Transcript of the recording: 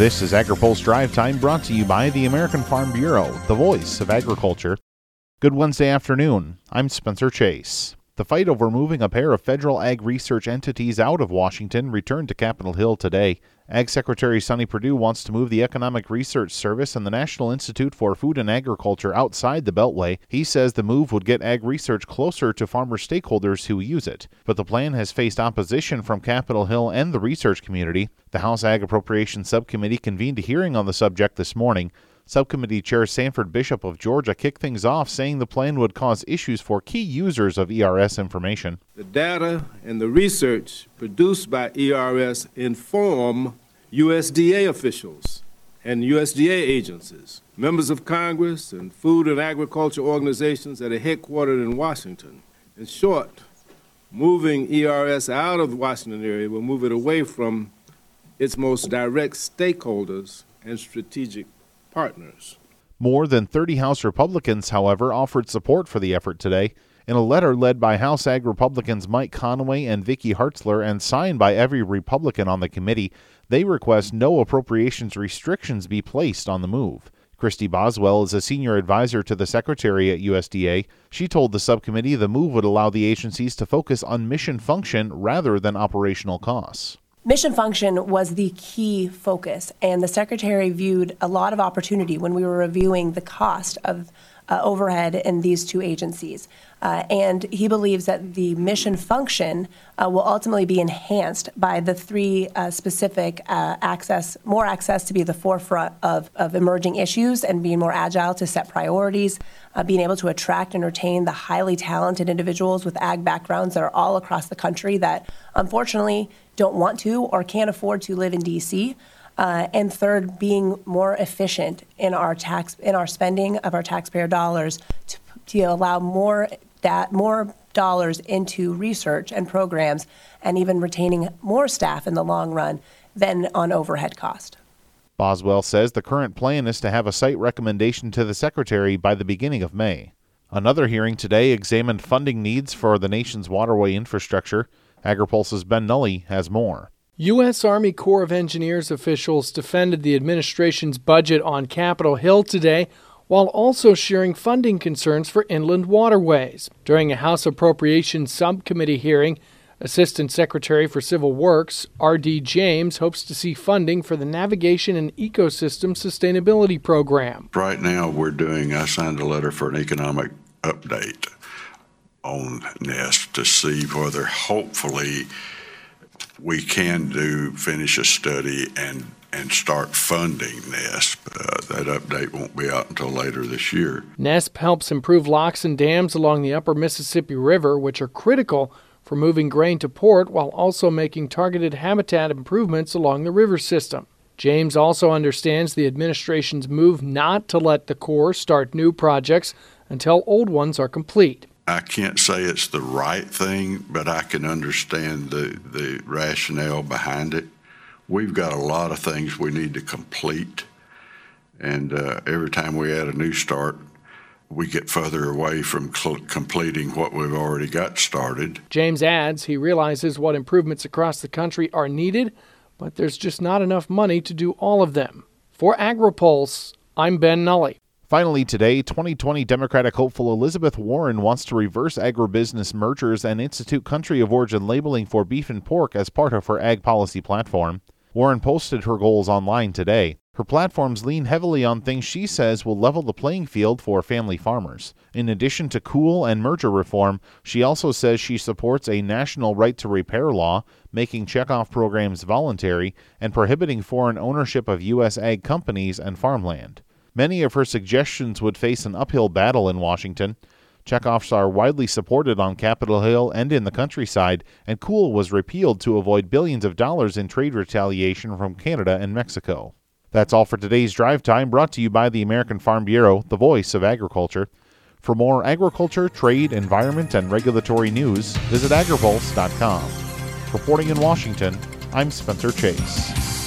This is AgriPulse Drive Time brought to you by the American Farm Bureau, the voice of agriculture. Good Wednesday afternoon. I'm Spencer Chase. The fight over moving a pair of federal ag research entities out of Washington returned to Capitol Hill today. Ag Secretary Sonny Perdue wants to move the Economic Research Service and the National Institute for Food and Agriculture outside the Beltway. He says the move would get ag research closer to farmer stakeholders who use it. But the plan has faced opposition from Capitol Hill and the research community. The House Ag Appropriations Subcommittee convened a hearing on the subject this morning. Subcommittee Chair Sanford Bishop of Georgia kicked things off, saying the plan would cause issues for key users of ERS information. The data and the research produced by ERS inform USDA officials and USDA agencies, members of Congress, and food and agriculture organizations that are headquartered in Washington. In short, moving ERS out of the Washington area will move it away from its most direct stakeholders and strategic partners. More than 30 House Republicans, however, offered support for the effort today. In a letter led by House Ag Republicans Mike Conaway and Vicky Hartzler and signed by every Republican on the committee, they request no appropriations restrictions be placed on the move. Kristi Boswell is a senior advisor to the secretary at USDA. She told the subcommittee the move would allow the agencies to focus on mission function rather than operational costs. Mission function was the key focus, and the Secretary viewed a lot of opportunity when we were reviewing the cost of uh, overhead in these two agencies. Uh, and he believes that the mission function uh, will ultimately be enhanced by the three uh, specific uh, access, more access to be the forefront of, of emerging issues and being more agile to set priorities, uh, being able to attract and retain the highly talented individuals with ag backgrounds that are all across the country that unfortunately don't want to or can't afford to live in DC. Uh, and third, being more efficient in our tax in our spending of our taxpayer dollars to, to allow more that more dollars into research and programs, and even retaining more staff in the long run than on overhead cost. Boswell says the current plan is to have a site recommendation to the Secretary by the beginning of May. Another hearing today examined funding needs for the nation's waterway infrastructure. AgriPulse's Ben Nuelle has more. U.S. Army Corps of Engineers officials defended the administration's budget on Capitol Hill today while also sharing funding concerns for inland waterways. During a House Appropriations Subcommittee hearing, Assistant Secretary for Civil Works, R.D. James, hopes to see funding for the Navigation and Ecosystem Sustainability Program. Right now, we're doing, I signed a letter for an economic update on NESP to see whether hopefully we can do, finish a study and and start funding NESP. Uh, that update won't be out until later this year. NESP helps improve locks and dams along the upper Mississippi River, which are critical for moving grain to port while also making targeted habitat improvements along the river system. James also understands the administration's move not to let the Corps start new projects until old ones are complete. I can't say it's the right thing, but I can understand the, the rationale behind it we've got a lot of things we need to complete. And uh, every time we add a new start, we get further away from cl- completing what we've already got started. James adds he realizes what improvements across the country are needed, but there's just not enough money to do all of them. For AgriPulse, I'm Ben Nuelle. Finally, today, 2020 Democratic hopeful Elizabeth Warren wants to reverse agribusiness mergers and institute country of origin labeling for beef and pork as part of her ag policy platform. Warren posted her goals online today. Her platforms lean heavily on things she says will level the playing field for family farmers. In addition to COOL and merger reform, she also says she supports a national right to repair law, making checkoff programs voluntary, and prohibiting foreign ownership of U.S. ag companies and farmland. Many of her suggestions would face an uphill battle in Washington. Checkoffs are widely supported on Capitol Hill and in the countryside, and COOL was repealed to avoid billions of dollars in trade retaliation from Canada and Mexico. That's all for today's Drive Time, brought to you by the American Farm Bureau, the voice of agriculture. For more agriculture, trade, environment, and regulatory news, visit agripulse.com. Reporting in Washington, I'm Spencer Chase.